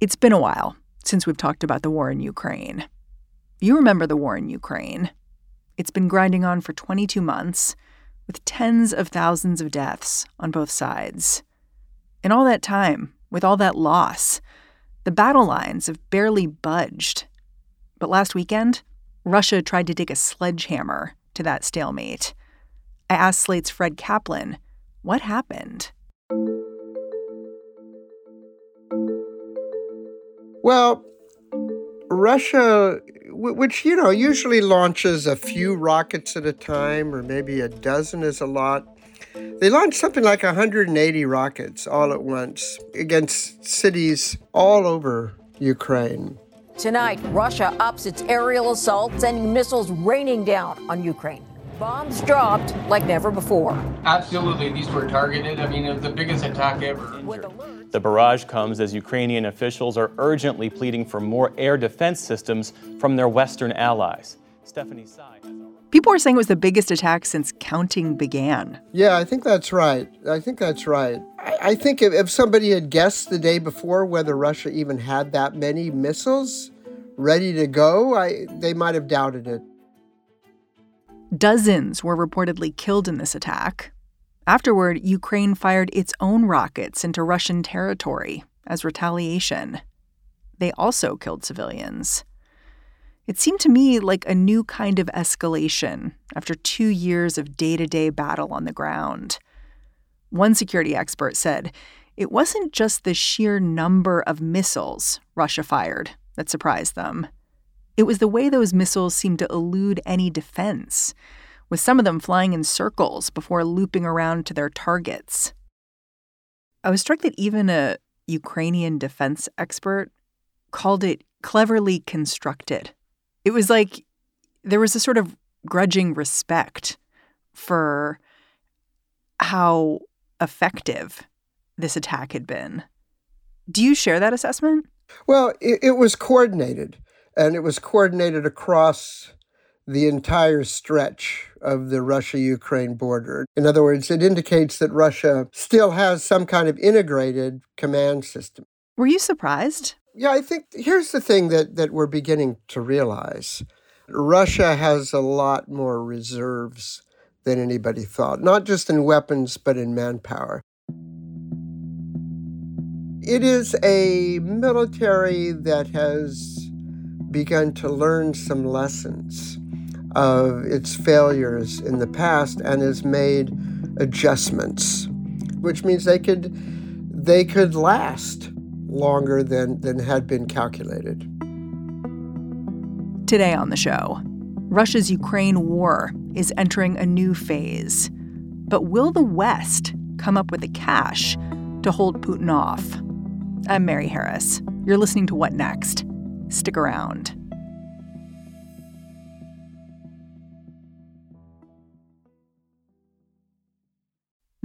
It's been a while since we've talked about the war in Ukraine. You remember the war in Ukraine. It's been grinding on for 22 months, with tens of thousands of deaths on both sides. In all that time, with all that loss, the battle lines have barely budged. But last weekend, Russia tried to dig a sledgehammer to that stalemate. I asked Slate's Fred Kaplan what happened. Well, Russia, which, you know, usually launches a few rockets at a time, or maybe a dozen is a lot, they launched something like 180 rockets all at once against cities all over Ukraine. Tonight, Russia ups its aerial assault, sending missiles raining down on Ukraine. Bombs dropped like never before. Absolutely, these were targeted. I mean, it was the biggest attack ever. The barrage comes as Ukrainian officials are urgently pleading for more air defense systems from their Western allies. Stephanie Sy. People are saying it was the biggest attack since counting began. Yeah, I think that's right. I think that's right. I, I think if, if somebody had guessed the day before whether Russia even had that many missiles ready to go, I, they might have doubted it. Dozens were reportedly killed in this attack. Afterward, Ukraine fired its own rockets into Russian territory as retaliation. They also killed civilians. It seemed to me like a new kind of escalation after two years of day to day battle on the ground. One security expert said it wasn't just the sheer number of missiles Russia fired that surprised them. It was the way those missiles seemed to elude any defense, with some of them flying in circles before looping around to their targets. I was struck that even a Ukrainian defense expert called it cleverly constructed. It was like there was a sort of grudging respect for how effective this attack had been. Do you share that assessment? Well, it, it was coordinated and it was coordinated across the entire stretch of the Russia Ukraine border. In other words, it indicates that Russia still has some kind of integrated command system. Were you surprised? Yeah, I think here's the thing that, that we're beginning to realize Russia has a lot more reserves than anybody thought, not just in weapons, but in manpower. It is a military that has begun to learn some lessons of its failures in the past and has made adjustments, which means they could they could last longer than, than had been calculated. Today on the show, Russia's Ukraine war is entering a new phase. But will the West come up with the cash to hold Putin off? I'm Mary Harris. You're listening to What Next? Stick around.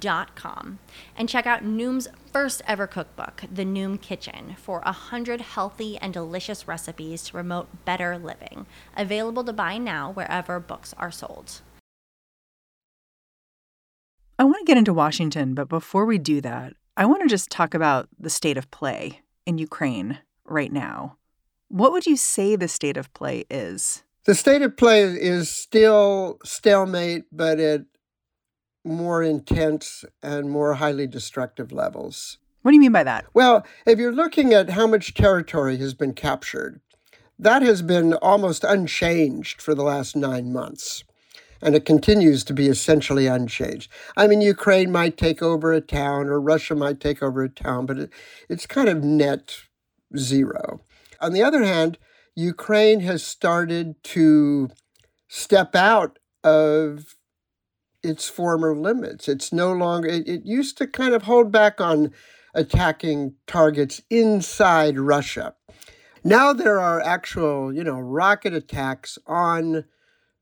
Dot com and check out Noom's first ever cookbook, The Noom Kitchen, for a hundred healthy and delicious recipes to promote better living. Available to buy now wherever books are sold. I want to get into Washington, but before we do that, I want to just talk about the state of play in Ukraine right now. What would you say the state of play is? The state of play is still stalemate, but at more intense and more highly destructive levels. What do you mean by that? Well, if you're looking at how much territory has been captured, that has been almost unchanged for the last nine months and it continues to be essentially unchanged. I mean, Ukraine might take over a town or Russia might take over a town, but it, it's kind of net zero. On the other hand, Ukraine has started to step out of its former limits. It's no longer, it, it used to kind of hold back on attacking targets inside Russia. Now there are actual, you know, rocket attacks on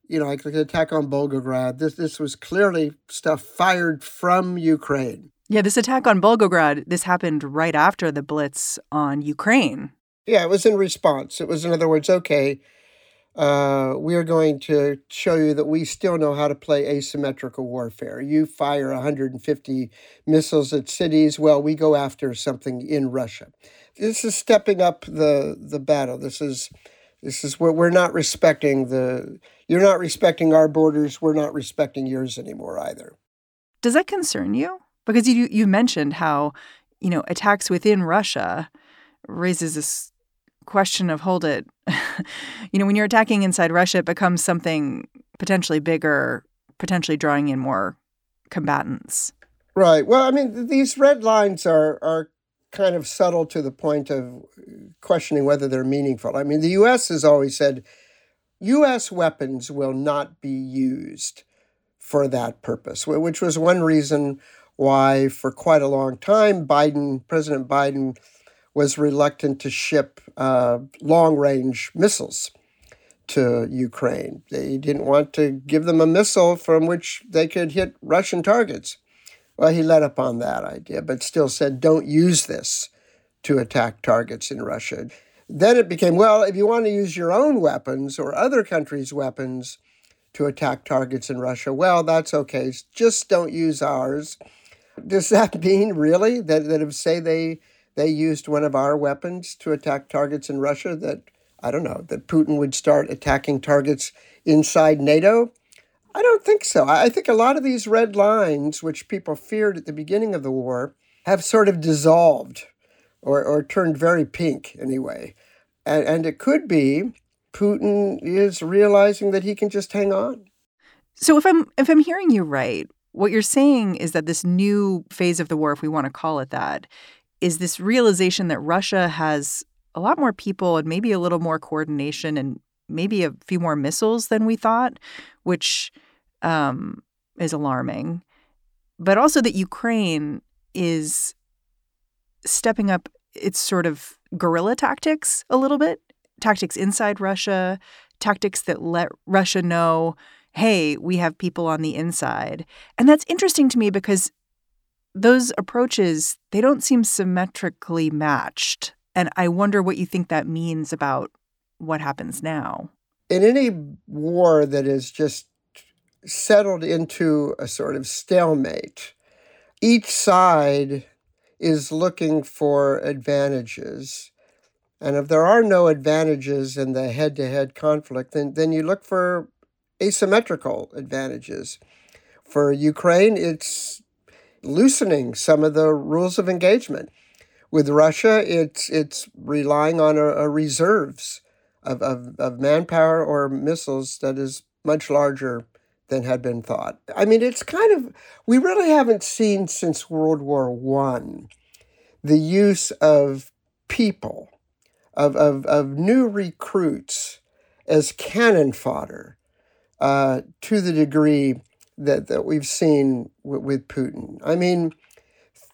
you know, like the attack on Volgograd. This this was clearly stuff fired from Ukraine. Yeah, this attack on Volgograd, this happened right after the blitz on Ukraine. Yeah, it was in response. It was, in other words, okay, uh, we are going to show you that we still know how to play asymmetrical warfare. You fire 150 missiles at cities. Well, we go after something in Russia. This is stepping up the the battle. This is this is where we're not respecting the you're not respecting our borders, we're not respecting yours anymore either. Does that concern you? Because you you mentioned how, you know, attacks within Russia raises this question of hold it. you know, when you're attacking inside Russia, it becomes something potentially bigger, potentially drawing in more combatants. Right. Well, I mean, these red lines are are kind of subtle to the point of questioning whether they're meaningful. I mean, the U.S. has always said U.S. weapons will not be used for that purpose, which was one reason why, for quite a long time, Biden, President Biden, was reluctant to ship uh, long range missiles to Ukraine. They didn't want to give them a missile from which they could hit Russian targets. Well, he let up on that idea, but still said, don't use this to attack targets in Russia. Then it became, well, if you want to use your own weapons or other countries' weapons to attack targets in Russia, well, that's okay. Just don't use ours. Does that mean really that, that if say they they used one of our weapons to attack targets in Russia, that I don't know, that Putin would start attacking targets inside NATO? I don't think so. I think a lot of these red lines, which people feared at the beginning of the war, have sort of dissolved or, or turned very pink anyway. And, and it could be Putin is realizing that he can just hang on. So if I'm if I'm hearing you right, what you're saying is that this new phase of the war, if we want to call it that, is this realization that Russia has a lot more people and maybe a little more coordination and maybe a few more missiles than we thought, which um, is alarming. But also that Ukraine is stepping up its sort of guerrilla tactics a little bit, tactics inside Russia, tactics that let Russia know, hey, we have people on the inside. And that's interesting to me because those approaches, they don't seem symmetrically matched. And I wonder what you think that means about what happens now. In any war that is just settled into a sort of stalemate, each side is looking for advantages. And if there are no advantages in the head to head conflict, then, then you look for asymmetrical advantages. For Ukraine, it's loosening some of the rules of engagement. With Russia, it's, it's relying on a, a reserves of, of, of manpower or missiles that is much larger than had been thought. I mean, it's kind of, we really haven't seen since World War One the use of people of, of, of new recruits as cannon fodder uh, to the degree that, that we've seen w- with Putin. I mean,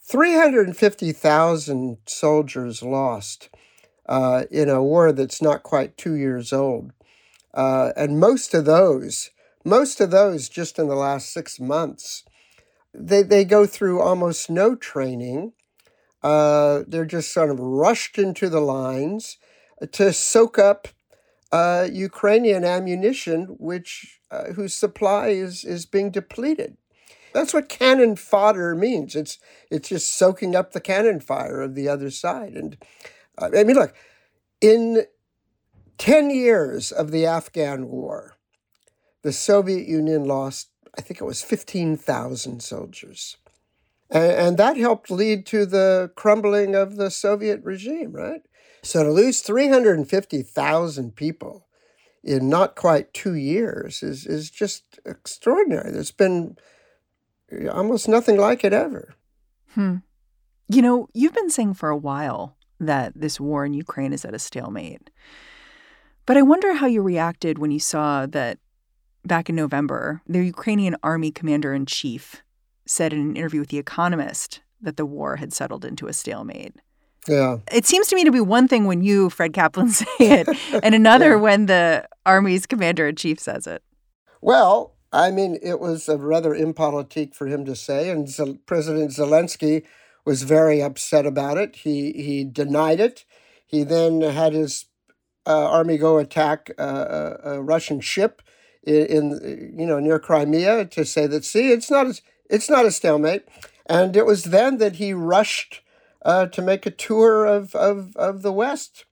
350,000 soldiers lost uh, in a war that's not quite two years old. Uh, and most of those, most of those just in the last six months, they, they go through almost no training. Uh, they're just sort of rushed into the lines to soak up uh, Ukrainian ammunition, which uh, whose supply is is being depleted. That's what cannon fodder means. It's it's just soaking up the cannon fire of the other side. And uh, I mean, look, in ten years of the Afghan War, the Soviet Union lost, I think it was fifteen thousand soldiers. And, and that helped lead to the crumbling of the Soviet regime, right? So to lose 350,000 people in not quite two years is, is just extraordinary. There's been almost nothing like it ever. Hmm. You know, you've been saying for a while that this war in Ukraine is at a stalemate. But I wonder how you reacted when you saw that back in November, the Ukrainian army commander in chief said in an interview with The Economist that the war had settled into a stalemate. Yeah. It seems to me to be one thing when you, Fred Kaplan, say it, and another yeah. when the Army's commander in chief says it. Well, I mean, it was a rather impolitic for him to say, and Z- President Zelensky was very upset about it. He he denied it. He then had his uh, army go attack uh, a, a, Russian ship in, in, you know near Crimea to say that see it's not a, it's not a stalemate, and it was then that he rushed uh, to make a tour of, of, of the West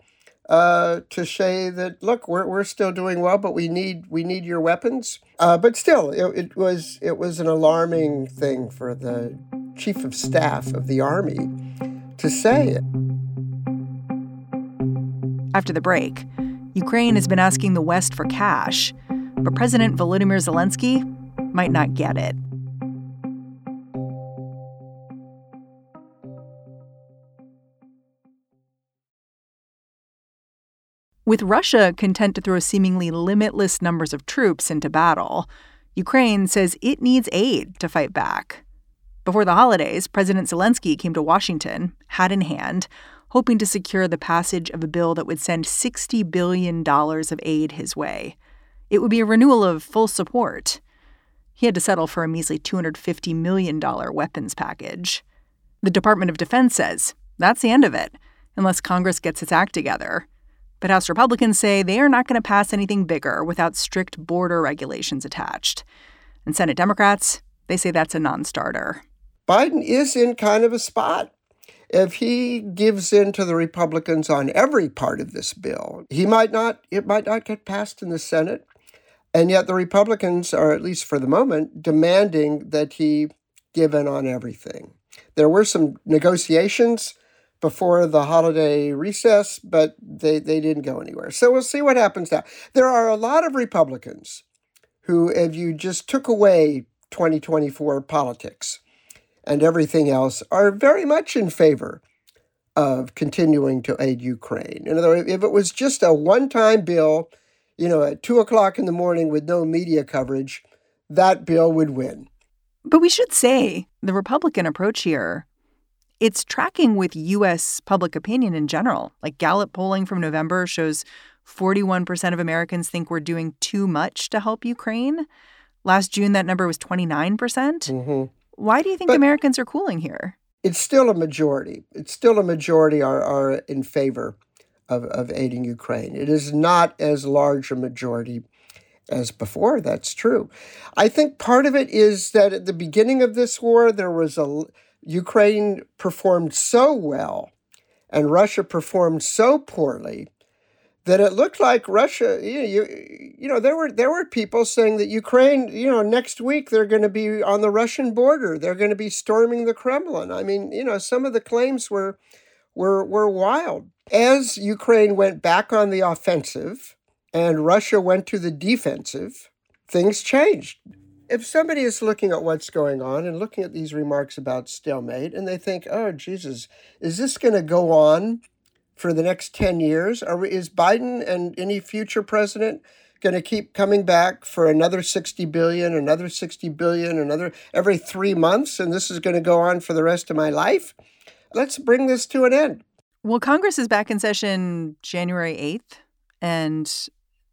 uh, to say that look, we're, we're still doing well, but we need we need your weapons. Uh, but still, it, it was it was an alarming thing for the chief of staff of the army to say it. After the break, Ukraine has been asking the West for cash, but President Volodymyr Zelensky might not get it. With Russia content to throw seemingly limitless numbers of troops into battle, Ukraine says it needs aid to fight back. Before the holidays, President Zelensky came to Washington, hat in hand, hoping to secure the passage of a bill that would send $60 billion of aid his way. It would be a renewal of full support. He had to settle for a measly $250 million weapons package. The Department of Defense says that's the end of it, unless Congress gets its act together. But House Republicans say they are not going to pass anything bigger without strict border regulations attached. And Senate Democrats, they say that's a non starter. Biden is in kind of a spot. If he gives in to the Republicans on every part of this bill, he might not it might not get passed in the Senate. And yet the Republicans are, at least for the moment, demanding that he give in on everything. There were some negotiations before the holiday recess, but they, they didn't go anywhere. So we'll see what happens now. There are a lot of Republicans who, if you just took away 2024 politics and everything else, are very much in favor of continuing to aid Ukraine. In other words, if it was just a one time bill, you know, at two o'clock in the morning with no media coverage, that bill would win. But we should say the Republican approach here it's tracking with U.S. public opinion in general. Like Gallup polling from November shows 41% of Americans think we're doing too much to help Ukraine. Last June, that number was 29%. percent mm hmm Why do you think but Americans are cooling here? It's still a majority. It's still a majority are, are in favor of, of aiding Ukraine. It is not as large a majority as before. That's true. I think part of it is that at the beginning of this war, there was a Ukraine performed so well and Russia performed so poorly that it looked like Russia, you know, you, you know, there were there were people saying that Ukraine, you know, next week they're going to be on the Russian border. They're going to be storming the Kremlin. I mean, you know, some of the claims were were were wild. As Ukraine went back on the offensive and Russia went to the defensive, things changed if somebody is looking at what's going on and looking at these remarks about stalemate and they think, oh, Jesus, is this going to go on for the next 10 years? Are, is Biden and any future president going to keep coming back for another 60 billion, another 60 billion, another every three months, and this is going to go on for the rest of my life? Let's bring this to an end. Well, Congress is back in session January 8th, and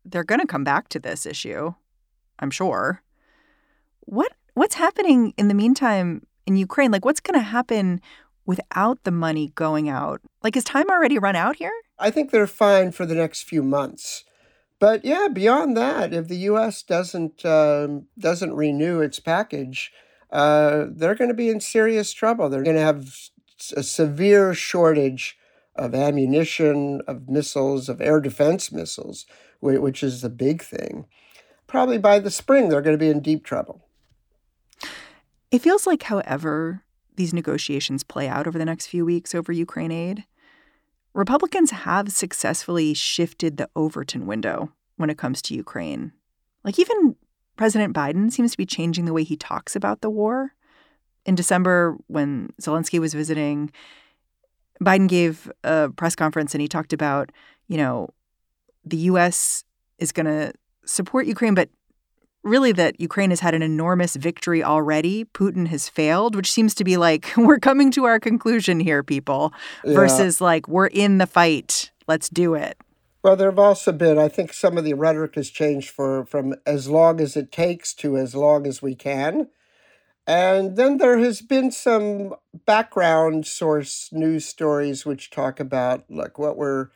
they're going to come back to this issue, I'm sure. What what's happening in the meantime in Ukraine? Like what's going to happen without the money going out? Like is time already run out here? I think they're fine for the next few months. But yeah, beyond that, if the U.S. doesn't um, doesn't renew its package, uh, they're going to be in serious trouble. They're going to have a severe shortage of ammunition, of missiles, of air defense missiles, which is the big thing. Probably by the spring, they're going to be in deep trouble. It feels like, however, these negotiations play out over the next few weeks over Ukraine aid, Republicans have successfully shifted the Overton window when it comes to Ukraine. Like, even President Biden seems to be changing the way he talks about the war. In December, when Zelensky was visiting, Biden gave a press conference and he talked about, you know, the U.S. is going to support Ukraine, but really that Ukraine has had an enormous victory already. Putin has failed, which seems to be like, we're coming to our conclusion here, people, yeah. versus like, we're in the fight. Let's do it. Well, there have also been, I think some of the rhetoric has changed for from as long as it takes to as long as we can. And then there has been some background source news stories which talk about like what we're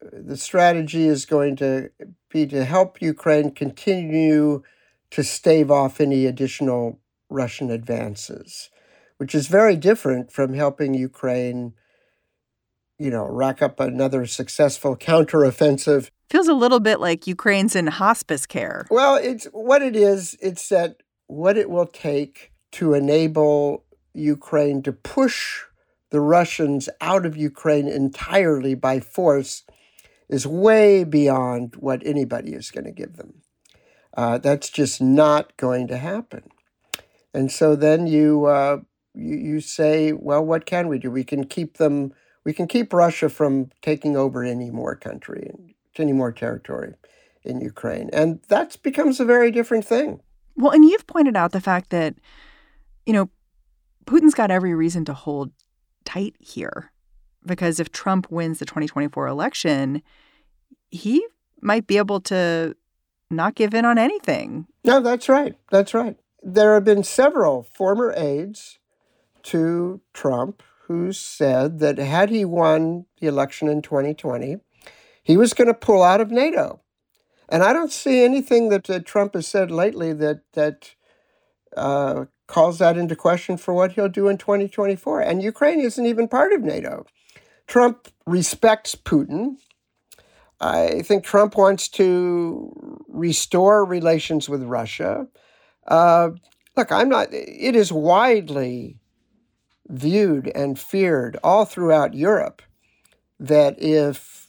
the strategy is going to be to help Ukraine continue to stave off any additional Russian advances, which is very different from helping Ukraine, you know, rack up another successful counteroffensive. Feels a little bit like Ukraine's in hospice care. Well, it's what it is. It's that what it will take to enable Ukraine to push the Russians out of Ukraine entirely by force is way beyond what anybody is going to give them. Uh, that's just not going to happen. And so then you, uh, you you say, well, what can we do? We can keep them. We can keep Russia from taking over any more country, any more territory in Ukraine, and that becomes a very different thing. Well, and you've pointed out the fact that, you know, Putin's got every reason to hold tight here because if Trump wins the 2024 election, he might be able to not give in on anything. No, that's right. That's right. There have been several former aides to Trump who said that had he won the election in 2020, he was going to pull out of NATO. And I don't see anything that uh, Trump has said lately that that uh, calls that into question for what he'll do in 2024. And Ukraine isn't even part of NATO. Trump respects Putin. I think Trump wants to restore relations with Russia. Uh, look, I'm not, it is widely viewed and feared all throughout Europe that if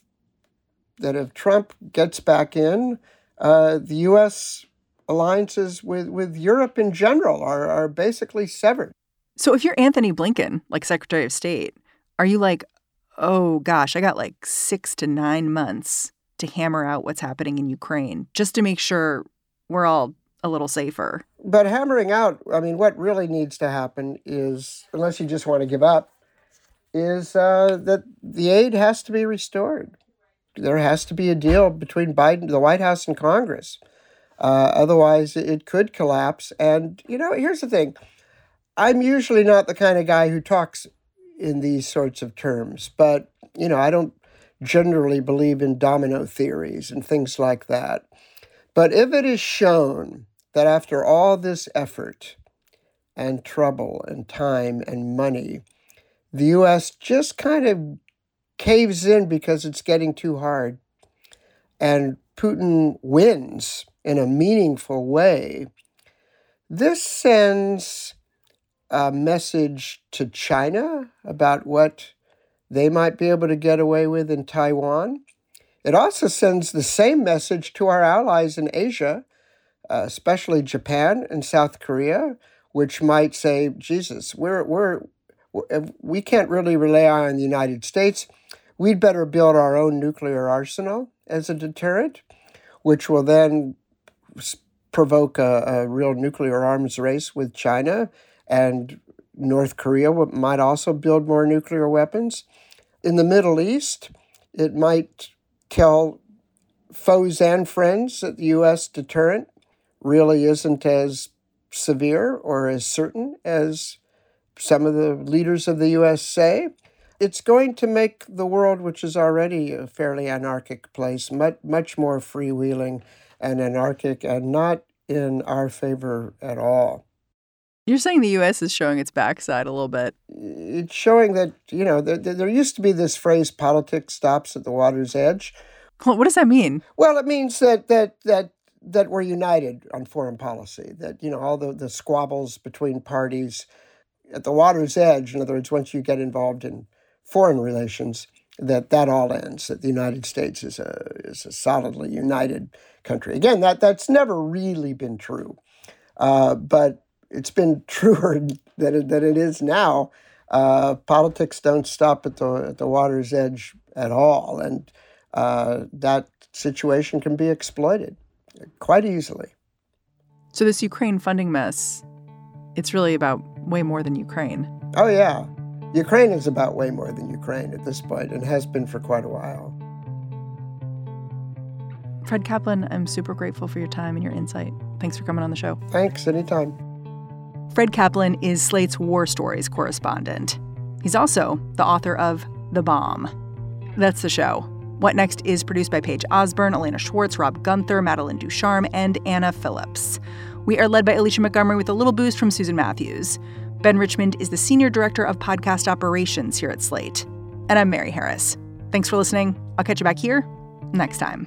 that if Trump gets back in, uh, the U.S. alliances with, with Europe in general are, are basically severed. So if you're Antony Blinken, like Secretary of State, are you like, oh gosh, I got like six to nine months to hammer out what's happening in Ukraine just to make sure we're all a little safer. But hammering out, I mean, what really needs to happen is, unless you just want to give up, is uh, that the aid has to be restored. There has to be a deal between Biden, the White House, and Congress. Uh, otherwise, it could collapse. And, you know, here's the thing I'm usually not the kind of guy who talks in these sorts of terms, but, you know, I don't generally believe in domino theories and things like that. But if it is shown that after all this effort and trouble and time and money, the U.S. just kind of caves in because it's getting too hard, and Putin wins in a meaningful way, this sends a message to China about what they might be able to get away with in Taiwan. It also sends the same message to our allies in Asia, uh, especially Japan and South Korea, which might say, Jesus, we're, we're, we can't really rely on the United States. we'd better build our own nuclear arsenal as a deterrent, which will then provoke a, a real nuclear arms race with China and North Korea might also build more nuclear weapons. In the Middle East, it might tell foes and friends that the U.S. deterrent really isn't as severe or as certain as some of the leaders of the U.S. say. It's going to make the world, which is already a fairly anarchic place, much, much more freewheeling and anarchic and not in our favor at all. You're saying the U.S. is showing its backside a little bit. It's showing that, you know, there, there used to be this phrase, politics stops at the water's edge. Well, what does that mean? Well, it means that, that, that, that we're united on foreign policy, that, you know, all the, the squabbles between parties at the water's edge, in other words, once you get involved in foreign relations, that that all ends, that the United States is a, is a solidly united country. Again, that, that's never really been true. Uh, but it's been truer than it, than it is now. Uh, politics don't stop at the at the water's edge at all, and uh, that situation can be exploited quite easily. So this Ukraine funding mess, it's really about way more than Ukraine. Oh yeah, Ukraine is about way more than Ukraine at this point, and has been for quite a while. Fred Kaplan, I'm super grateful for your time and your insight. Thanks for coming on the show. Thanks, anytime. Fred Kaplan is Slate's War Stories correspondent. He's also the author of The Bomb. That's the show. What Next is produced by Paige Osborne, Elena Schwartz, Rob Gunther, Madeline Ducharme, and Anna Phillips. We are led by Alicia Montgomery with a little boost from Susan Matthews. Ben Richmond is the Senior Director of Podcast Operations here at Slate. And I'm Mary Harris. Thanks for listening. I'll catch you back here next time.